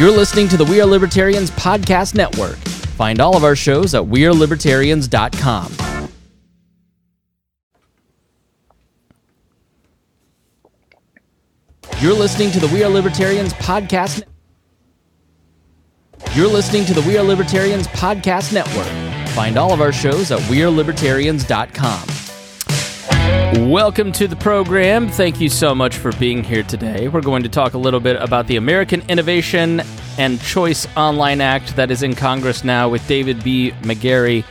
You're listening to the We Are Libertarians Podcast Network. Find all of our shows at WeareLibertarians.com. You're listening to the We Are Libertarians Podcast You're listening to the We Are Libertarians Podcast Network. Find all of our shows at WeareLibertarians.com. Welcome to the program. Thank you so much for being here today. We're going to talk a little bit about the American Innovation and Choice Online Act that is in Congress now with David B. McGarry.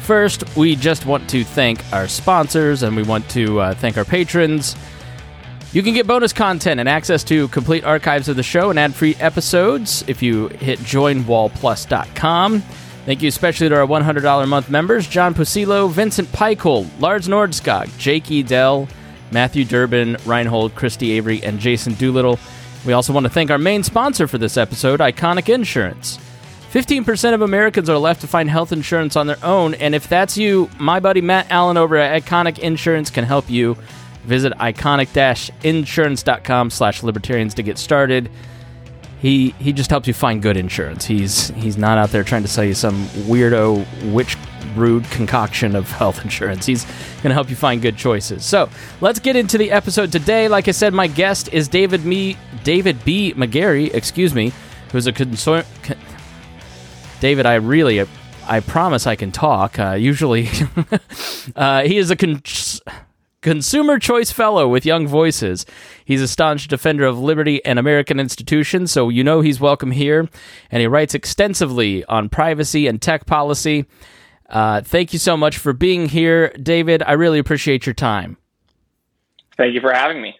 First, we just want to thank our sponsors and we want to uh, thank our patrons. You can get bonus content and access to complete archives of the show and ad free episodes if you hit joinwallplus.com. Thank you especially to our $100 a month members John Pusilo, Vincent Peichel, Lars Nordskog, Jake Edel, Matthew Durbin, Reinhold, Christy Avery, and Jason Doolittle. We also want to thank our main sponsor for this episode, Iconic Insurance. 15% of Americans are left to find health insurance on their own, and if that's you, my buddy Matt Allen over at Iconic Insurance can help you. Visit iconic-insurance.com slash libertarians to get started. He he just helps you find good insurance. He's he's not out there trying to sell you some weirdo witch rude concoction of health insurance. He's going to help you find good choices. So let's get into the episode today. Like I said, my guest is David Me David B. McGarry, excuse me, who's a concern. Con- David, I really, I promise I can talk. Uh, usually, uh, he is a con- Consumer Choice Fellow with Young Voices. He's a staunch defender of liberty and American institutions, so you know he's welcome here. And he writes extensively on privacy and tech policy. Uh, thank you so much for being here, David. I really appreciate your time. Thank you for having me.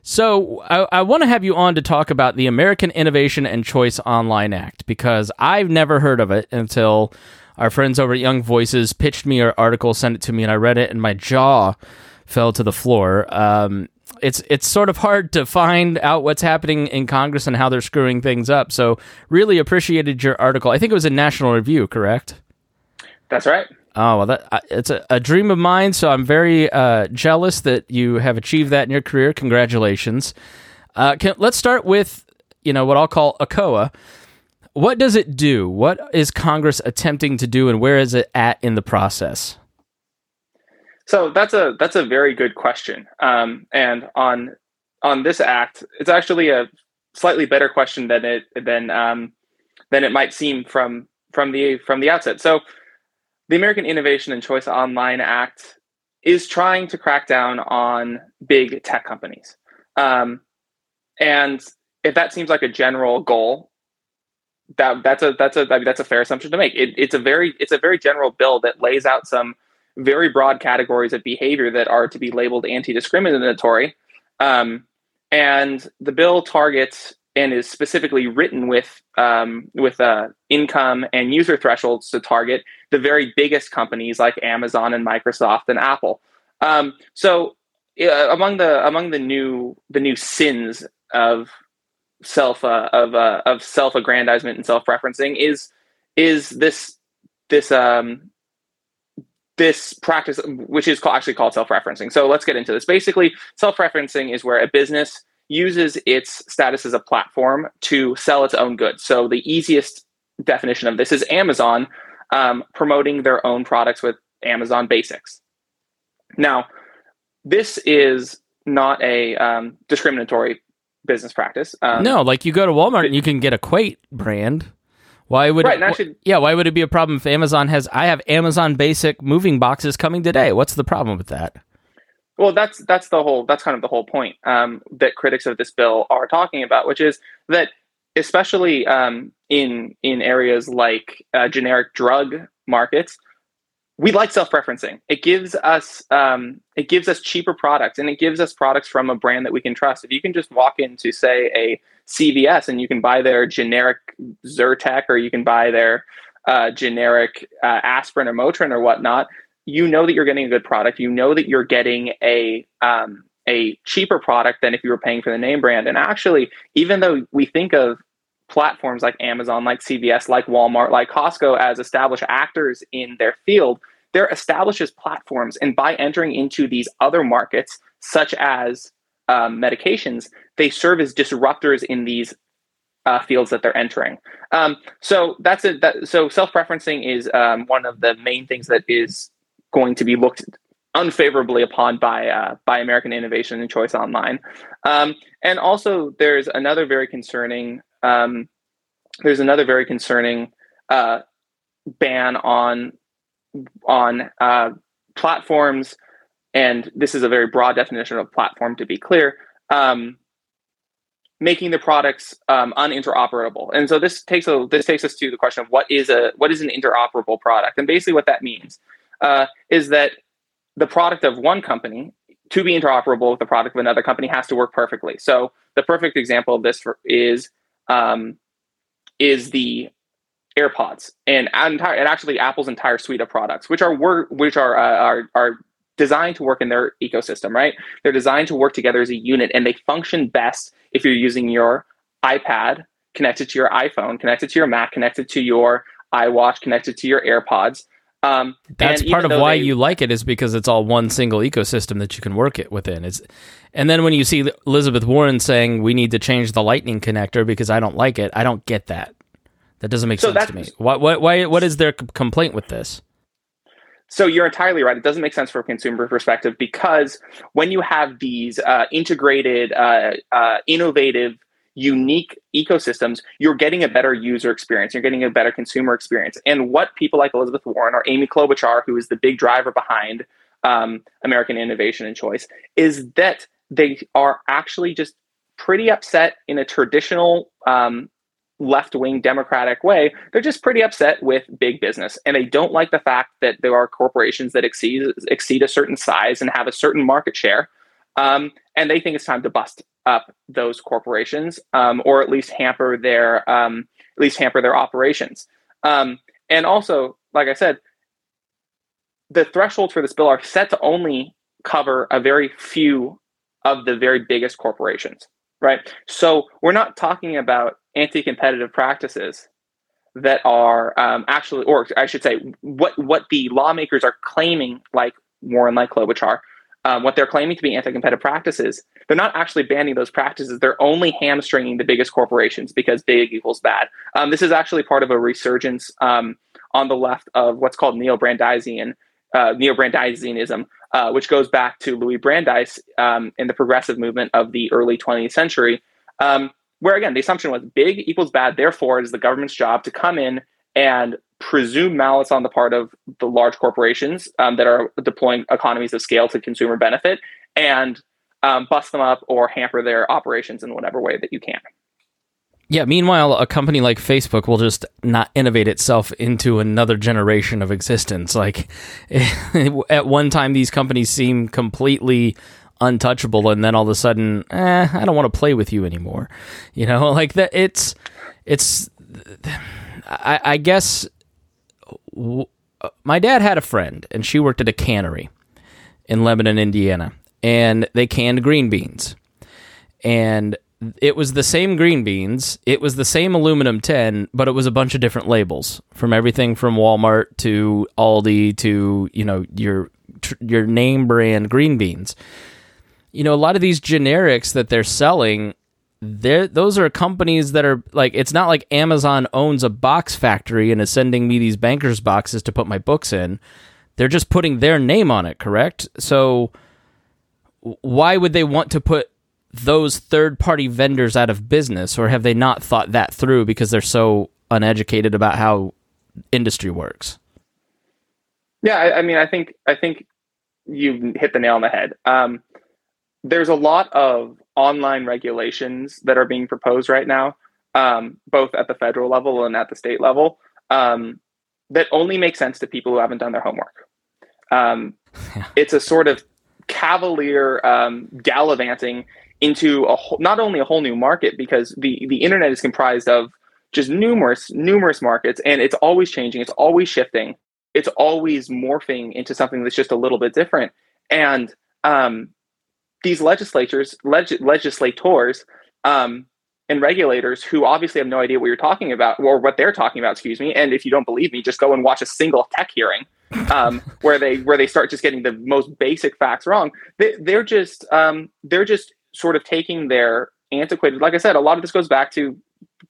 So, I, I want to have you on to talk about the American Innovation and Choice Online Act because I've never heard of it until our friends over at Young Voices pitched me our article, sent it to me, and I read it, and my jaw fell to the floor. Um, it's it's sort of hard to find out what's happening in Congress and how they're screwing things up. So, really appreciated your article. I think it was a National Review, correct? That's right. Oh well, that it's a, a dream of mine. So I'm very uh, jealous that you have achieved that in your career. Congratulations. Uh, can, let's start with you know what I'll call ACOA. What does it do? What is Congress attempting to do, and where is it at in the process? So that's a that's a very good question. Um, and on on this act, it's actually a slightly better question than it than um, than it might seem from from the from the outset. So the American Innovation and Choice Online Act is trying to crack down on big tech companies. Um, and if that seems like a general goal, that that's a that's a I mean, that's a fair assumption to make. It, it's a very it's a very general bill that lays out some very broad categories of behavior that are to be labeled anti-discriminatory. Um, and the bill targets and is specifically written with um, with uh, income and user thresholds to target the very biggest companies like Amazon and Microsoft and Apple. Um, so uh, among the among the new the new sins of self uh, of uh, of self aggrandizement and self referencing is is this this um, this practice, which is actually called self referencing. So let's get into this. Basically, self referencing is where a business uses its status as a platform to sell its own goods. So the easiest definition of this is Amazon um, promoting their own products with Amazon Basics. Now, this is not a um, discriminatory business practice. Um, no, like you go to Walmart and you can get an Equate brand. Why would right, it, actually, yeah? Why would it be a problem if Amazon has? I have Amazon Basic moving boxes coming today. What's the problem with that? Well, that's that's the whole that's kind of the whole point um, that critics of this bill are talking about, which is that especially um, in in areas like uh, generic drug markets, we like self-preferencing. It gives us um, it gives us cheaper products, and it gives us products from a brand that we can trust. If you can just walk into say a CVS and you can buy their generic Zyrtec or you can buy their uh, generic uh, aspirin or Motrin or whatnot, you know that you're getting a good product. You know that you're getting a um, a cheaper product than if you were paying for the name brand. And actually, even though we think of platforms like Amazon, like CVS, like Walmart, like Costco as established actors in their field, they're established as platforms. And by entering into these other markets, such as um, medications, they serve as disruptors in these uh, fields that they're entering. Um, so that's it. That, so self-preferencing is um, one of the main things that is going to be looked unfavorably upon by uh, by American innovation and choice online. Um, and also, there's another very concerning um, there's another very concerning uh, ban on on uh, platforms, and this is a very broad definition of platform to be clear. Um, making the products um, uninteroperable. And so this takes a this takes us to the question of what is a what is an interoperable product, and basically what that means uh, is that the product of one company to be interoperable with the product of another company has to work perfectly. So the perfect example of this for, is um, is the AirPods and, entire and actually Apple's entire suite of products, which are work, which are, uh, are are designed to work in their ecosystem, right? They're designed to work together as a unit, and they function best if you're using your iPad connected to your iPhone, connected to your Mac, connected to your iWatch, connected to your AirPods. Um, That's part of why they, you like it is because it's all one single ecosystem that you can work it within. Is and then when you see Elizabeth Warren saying we need to change the Lightning connector because I don't like it, I don't get that. That doesn't make so sense to me. Why, why, what is their complaint with this? So you're entirely right. It doesn't make sense from a consumer perspective because when you have these uh, integrated, uh, uh, innovative, unique ecosystems, you're getting a better user experience. You're getting a better consumer experience. And what people like Elizabeth Warren or Amy Klobuchar, who is the big driver behind um, American innovation and choice, is that they are actually just pretty upset in a traditional um, left wing democratic way, they're just pretty upset with big business. And they don't like the fact that there are corporations that exceed, exceed a certain size and have a certain market share. Um, and they think it's time to bust up those corporations um, or at least hamper their um, at least hamper their operations. Um, and also, like I said, the thresholds for this bill are set to only cover a very few of the very biggest corporations, right? So we're not talking about anti-competitive practices that are um, actually, or I should say, what what the lawmakers are claiming, like Warren, like Klobuchar, um, what they're claiming to be anti-competitive practices, they're not actually banning those practices. They're only hamstringing the biggest corporations because big equals bad. Um, this is actually part of a resurgence um, on the left of what's called neo-Brandeisian uh, neo-Brandeisianism, uh, which goes back to Louis Brandeis um, in the progressive movement of the early 20th century. Um, where again the assumption was big equals bad therefore it is the government's job to come in and presume malice on the part of the large corporations um, that are deploying economies of scale to consumer benefit and um, bust them up or hamper their operations in whatever way that you can. Yeah meanwhile a company like facebook will just not innovate itself into another generation of existence. Like at one time these companies seem completely untouchable and then all of a sudden eh, i don't want to play with you anymore. You know like that it's it's i, I guess Uh, my dad had a friend and she worked at a cannery in lebanon indiana and they canned green beans. And it was the same green beans it was the same aluminum tin but it was a bunch of different labels from everything from walmart to aldi to you know your your name brand green beans. You know, a lot of these generics that they're selling, those are companies that are like it's not like Amazon owns a box factory and is sending me these bankers boxes to put my books in. They're just putting their name on it, correct? So why would they want to put those third-party vendors out of business or have they not thought that through because they're so uneducated about how industry works? Yeah, I, I mean, I think I think you hit the nail on the head. Um, there's a lot of online regulations that are being proposed right now, um, both at the federal level and at the state level, um, that only make sense to people who haven't done their homework. Um, it's a sort of cavalier um, gallivanting into a whole, not only a whole new market because the the internet is comprised of just numerous numerous markets and it's always changing, it's always shifting, it's always morphing into something that's just a little bit different and um, these legislatures, leg- legislators, um, and regulators who obviously have no idea what you're talking about or what they're talking about. Excuse me. And if you don't believe me, just go and watch a single tech hearing um, where they where they start just getting the most basic facts wrong. They, they're just um, they're just sort of taking their antiquated. Like I said, a lot of this goes back to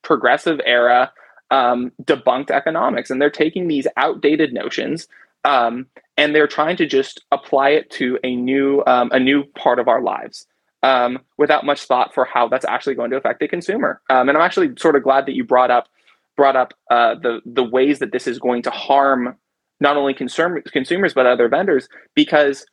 progressive era um, debunked economics, and they're taking these outdated notions um, and they're trying to just apply it to a new um, a new part of our lives um, without much thought for how that's actually going to affect the consumer. Um, and I'm actually sort of glad that you brought up brought up uh, the the ways that this is going to harm not only consumer, consumers but other vendors because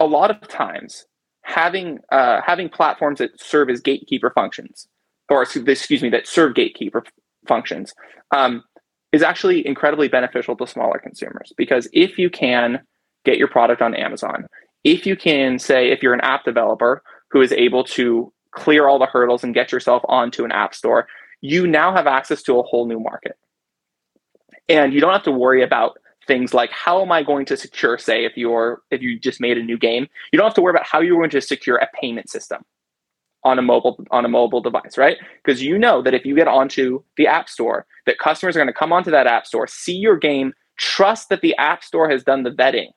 a lot of times having uh, having platforms that serve as gatekeeper functions or excuse me that serve gatekeeper functions um, is actually incredibly beneficial to smaller consumers because if you can get your product on Amazon, if you can say if you're an app developer who is able to clear all the hurdles and get yourself onto an app store, you now have access to a whole new market. And you don't have to worry about things like how am I going to secure say if you're if you just made a new game, you don't have to worry about how you're going to secure a payment system on a mobile on a mobile device, right? Because you know that if you get onto the app store, that customers are going to come onto that app store, see your game, trust that the app store has done the vetting,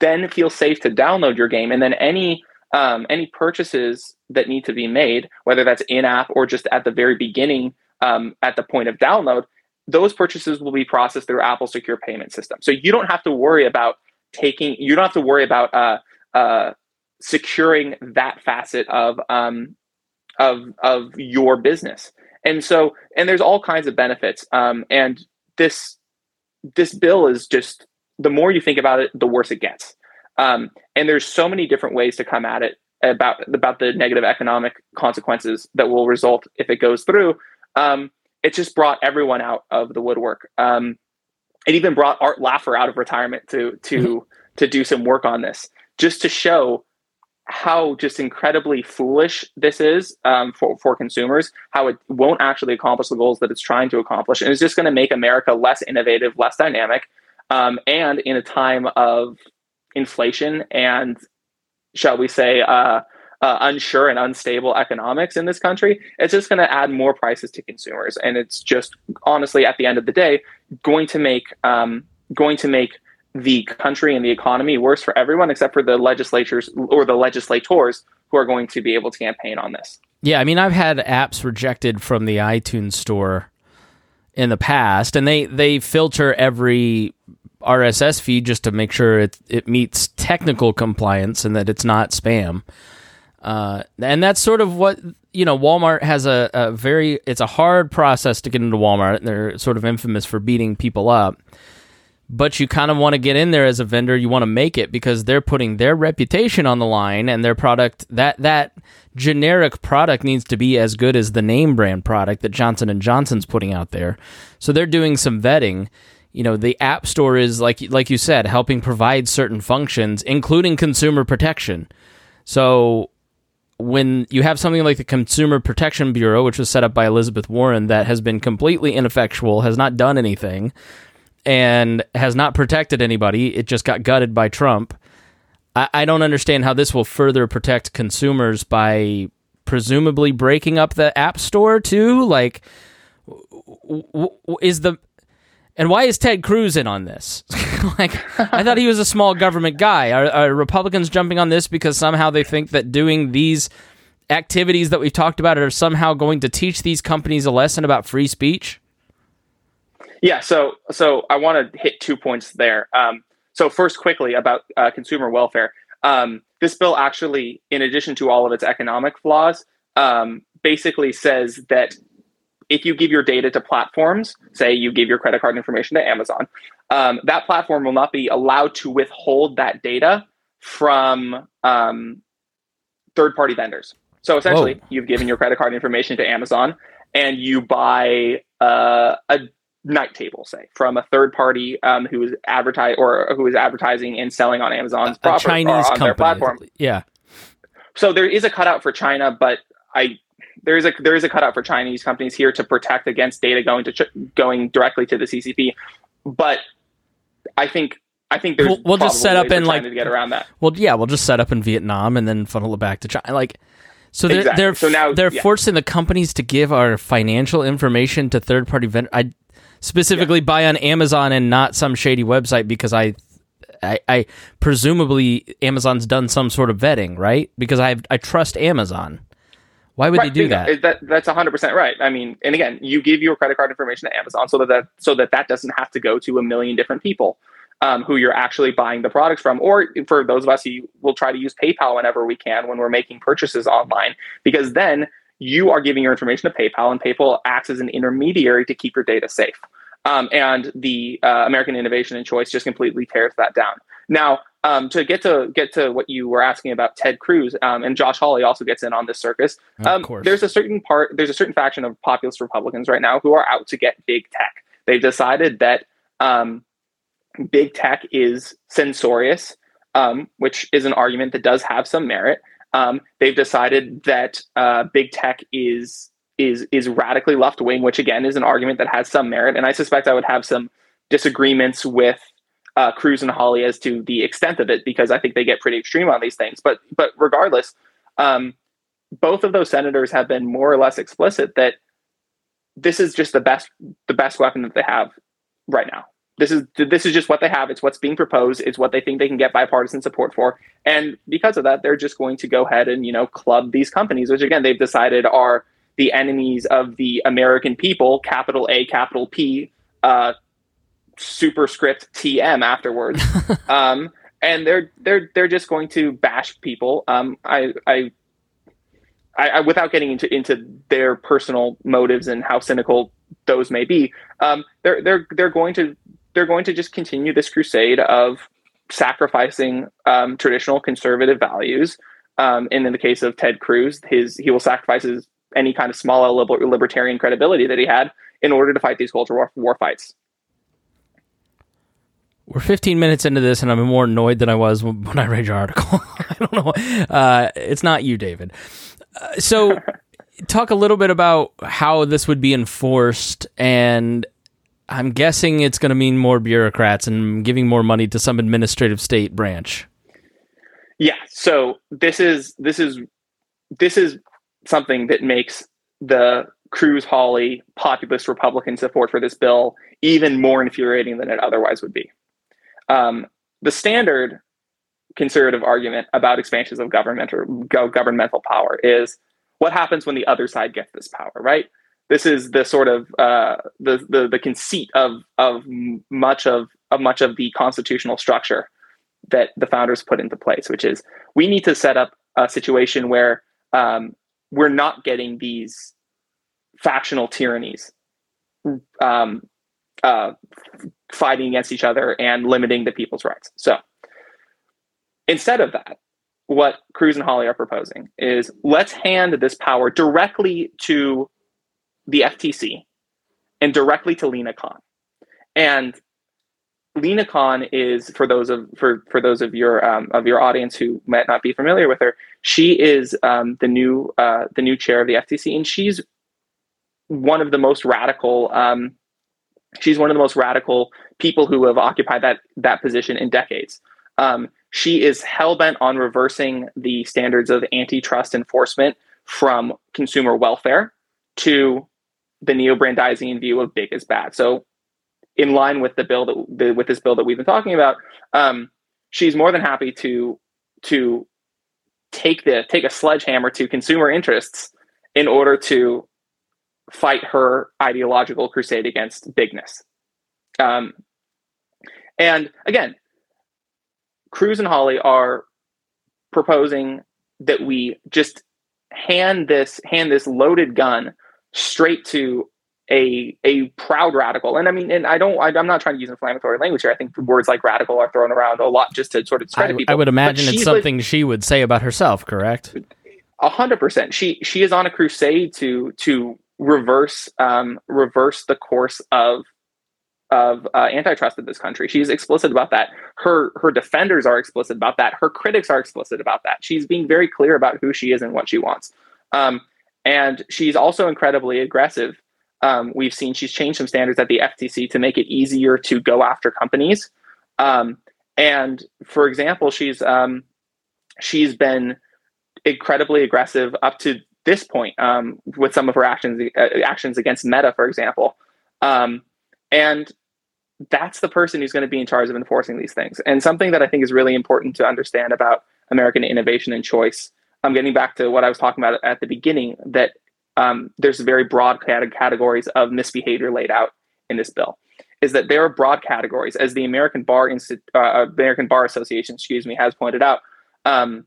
then feel safe to download your game, and then any um, any purchases that need to be made, whether that's in app or just at the very beginning um, at the point of download, those purchases will be processed through Apple Secure Payment System. So you don't have to worry about taking, you don't have to worry about uh, uh, securing that facet of um, of of your business. And so, and there's all kinds of benefits. Um, and this this bill is just the more you think about it, the worse it gets. Um, and there's so many different ways to come at it about about the negative economic consequences that will result if it goes through. Um, it just brought everyone out of the woodwork. Um, it even brought Art Laffer out of retirement to to mm-hmm. to do some work on this, just to show how just incredibly foolish this is um, for, for consumers, how it won't actually accomplish the goals that it's trying to accomplish. And it's just going to make America less innovative, less dynamic. Um, and in a time of inflation and, shall we say, uh, uh, unsure and unstable economics in this country, it's just going to add more prices to consumers. And it's just honestly, at the end of the day, going to make um, going to make the country and the economy worse for everyone except for the legislatures or the legislators who are going to be able to campaign on this. Yeah, I mean, I've had apps rejected from the iTunes store in the past, and they they filter every RSS feed just to make sure it it meets technical compliance and that it's not spam. Uh, and that's sort of what you know. Walmart has a, a very it's a hard process to get into Walmart. They're sort of infamous for beating people up but you kind of want to get in there as a vendor you want to make it because they're putting their reputation on the line and their product that that generic product needs to be as good as the name brand product that Johnson and Johnson's putting out there. So they're doing some vetting. You know the app store is like like you said helping provide certain functions including consumer protection. So when you have something like the Consumer Protection Bureau, which was set up by Elizabeth Warren, that has been completely ineffectual, has not done anything, and has not protected anybody. It just got gutted by Trump. I, I don't understand how this will further protect consumers by presumably breaking up the app store too. Like, is the and why is Ted Cruz in on this? like, I thought he was a small government guy. Are, are, Republicans jumping on this because somehow they think that doing these activities that we've talked about are somehow going to teach these companies a lesson about free speech? Yeah, so so I want to hit two points there. Um, so first, quickly about uh, consumer welfare. Um, this bill actually, in addition to all of its economic flaws, um, basically says that if you give your data to platforms, say you give your credit card information to Amazon, um, that platform will not be allowed to withhold that data from um, third-party vendors. So essentially, Whoa. you've given your credit card information to Amazon, and you buy uh, a night table, say, from a third party um, who is advertise or who is advertising and selling on Amazon's a, a Chinese on company. their platform. Yeah. So there is a cutout for China, but I there is a there is a cutout for Chinese companies here to protect against data going to ch- going directly to the CCP. But I think I think there's we'll, we'll just set up in like to get around that. Well, yeah, we'll just set up in Vietnam and then funnel it back to China. Like, so they're exactly. they're so now, they're yeah. forcing the companies to give our financial information to third party vendors. I specifically yeah. buy on Amazon and not some shady website because I, I, I, presumably Amazon's done some sort of vetting, right? Because I I trust Amazon. Why would right, they do that? that? That's 100% right. I mean, and again, you give your credit card information to Amazon so that, that so that that doesn't have to go to a million different people um, who you're actually buying the products from. Or for those of us who will try to use PayPal whenever we can when we're making purchases online, because then you are giving your information to PayPal and PayPal acts as an intermediary to keep your data safe. Um, and the uh, American Innovation and Choice just completely tears that down. Now, um, to get to get to what you were asking about Ted Cruz um, and Josh Hawley also gets in on this circus. Um, there's a certain part, there's a certain faction of populist Republicans right now who are out to get big tech. They've decided that um, big tech is censorious, um, which is an argument that does have some merit. Um, they've decided that uh, big tech is is is radically left wing, which again is an argument that has some merit. And I suspect I would have some disagreements with uh, Cruz and Hawley as to the extent of it because I think they get pretty extreme on these things. But but regardless, um, both of those senators have been more or less explicit that this is just the best the best weapon that they have right now. This is this is just what they have. It's what's being proposed. It's what they think they can get bipartisan support for, and because of that, they're just going to go ahead and you know club these companies, which again they've decided are the enemies of the American people, capital A, capital P, uh, superscript TM afterwards. um, and they're they're they're just going to bash people. Um, I, I, I, I, without getting into into their personal motives and how cynical those may be, um, they're they're they're going to they're going to just continue this crusade of sacrificing um, traditional conservative values. Um, and in the case of Ted Cruz, his he will sacrifice his, any kind of small libertarian credibility that he had in order to fight these culture war, war fights. We're 15 minutes into this, and I'm more annoyed than I was when I read your article. I don't know. Uh, it's not you, David. Uh, so, talk a little bit about how this would be enforced, and I'm guessing it's going to mean more bureaucrats and giving more money to some administrative state branch. Yeah. So this is this is this is something that makes the Cruz Hawley populist Republican support for this bill even more infuriating than it otherwise would be. Um, the standard conservative argument about expansions of government or governmental power is what happens when the other side gets this power, right? This is the sort of uh, the, the the conceit of of much of of much of the constitutional structure that the founders put into place, which is we need to set up a situation where um, we're not getting these factional tyrannies um, uh, fighting against each other and limiting the people's rights. So instead of that, what Cruz and Hawley are proposing is let's hand this power directly to the FTC and directly to Lina Khan. And Lina Khan is for those of for for those of your um, of your audience who might not be familiar with her. She is um, the new uh, the new chair of the FTC, and she's one of the most radical um, she's one of the most radical people who have occupied that that position in decades. Um, she is hell bent on reversing the standards of antitrust enforcement from consumer welfare to the neo-Brandeisian view of big is bad. So, in line with the bill that the, with this bill that we've been talking about, um, she's more than happy to to take the take a sledgehammer to consumer interests in order to fight her ideological crusade against bigness. Um, and again, Cruz and Hawley are proposing that we just hand this hand this loaded gun straight to a a proud radical. And I mean, and I don't, I, am not trying to use inflammatory language here. I think words like radical are thrown around a lot just to sort of discredit I, people. I would imagine it's something like, she would say about herself. Correct. A hundred percent. She she is on a crusade to to reverse um, reverse the course of of uh, antitrust in this country. She's explicit about that. Her her defenders are explicit about that. Her critics are explicit about that. She's being very clear about who she is and what she wants. Um, and she's also incredibly aggressive. Um, we've seen she's changed some standards at the FTC to make it easier to go after companies. Um, and for example, she's um, she's been incredibly aggressive up to this point um, with some of her actions uh, actions against Meta, for example. Um, and that's the person who's going to be in charge of enforcing these things. And something that I think is really important to understand about American innovation and choice I'm getting back to what I was talking about at the beginning that um, there's very broad categories of misbehavior laid out in this bill. Is that there are broad categories, as the American Bar Insti- uh, American Bar Association, excuse me, has pointed out. Um,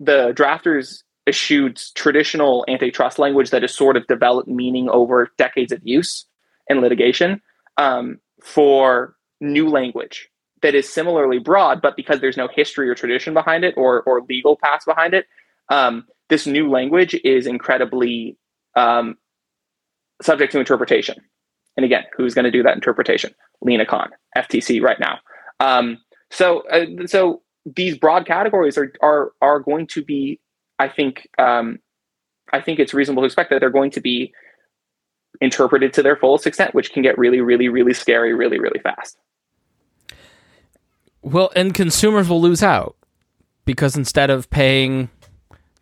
the drafters eschewed traditional antitrust language that has sort of developed meaning over decades of use and litigation um, for new language that is similarly broad, but because there's no history or tradition behind it or, or legal past behind it, um, this new language is incredibly um, subject to interpretation. And again, who's going to do that interpretation? Lina Khan, FTC, right now. Um, so, uh, so these broad categories are are are going to be, I think, um, I think it's reasonable to expect that they're going to be interpreted to their fullest extent, which can get really, really, really scary, really, really fast. Well, and consumers will lose out because instead of paying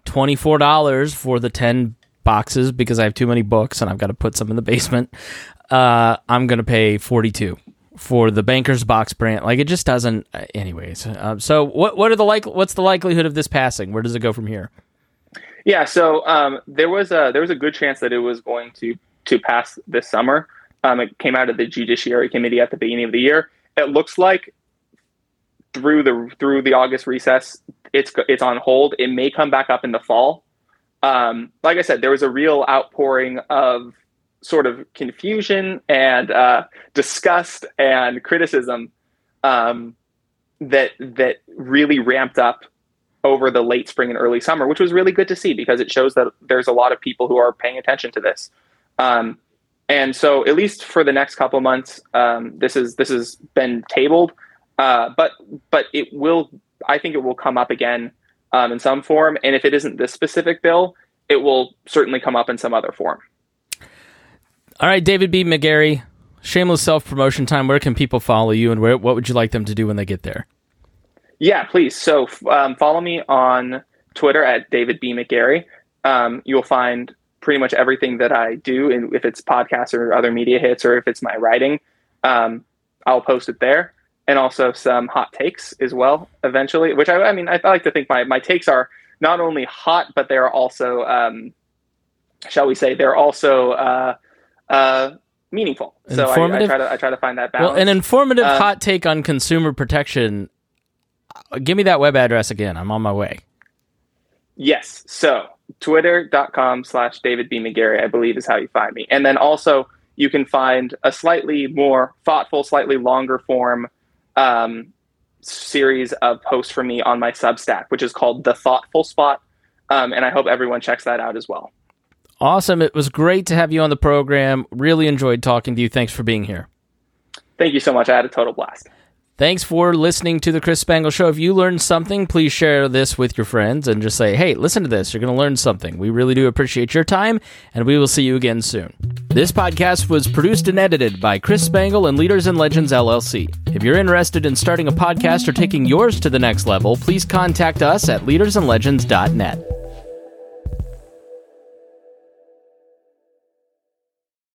$24 for the 10 boxes because I have too many books and I've got to put some in the basement, uh, I'm going to pay 42 for the banker's box brand. Like it just doesn't uh, anyways. Uh, so what what are the like what's the likelihood of this passing? Where does it go from here? Yeah, so um, there was a there was a good chance that it was going to to pass this summer. Um, it came out of the Judiciary Committee at the beginning of the year. It looks like through the through the August recess, it's it's on hold. It may come back up in the fall. Um, like I said, there was a real outpouring of sort of confusion and uh, disgust and criticism um, that that really ramped up over the late spring and early summer, which was really good to see because it shows that there's a lot of people who are paying attention to this. Um, and so, at least for the next couple months, um, this is this has been tabled. Uh, but but it will. I think it will come up again um, in some form. And if it isn't this specific bill, it will certainly come up in some other form. All right, David B. McGarry, shameless self promotion time. Where can people follow you, and where, what would you like them to do when they get there? Yeah, please. So um, follow me on Twitter at David B. McGarry. Um, you'll find pretty much everything that I do, and if it's podcasts or other media hits, or if it's my writing, um, I'll post it there and also some hot takes as well eventually which i, I mean I, I, like to think my, my takes are not only hot but they're also um, shall we say they're also uh, uh, meaningful. So I, I, try to i try to find that balance well an informative um, hot take on consumer protection. Give me that web address again. I'm on my way. Yes. So twitter.com slash david b. Mcgarry i believe is how you find me. And then also you can find a slightly more thoughtful slightly longer form um, series of posts for me on my Substack, which is called The Thoughtful Spot. Um, and I hope everyone checks that out as well. Awesome. It was great to have you on the program. Really enjoyed talking to you. Thanks for being here. Thank you so much. I had a total blast. Thanks for listening to the Chris Spangle Show. If you learned something, please share this with your friends and just say, hey, listen to this. You're going to learn something. We really do appreciate your time, and we will see you again soon. This podcast was produced and edited by Chris Spangle and Leaders and Legends LLC. If you're interested in starting a podcast or taking yours to the next level, please contact us at leadersandlegends.net.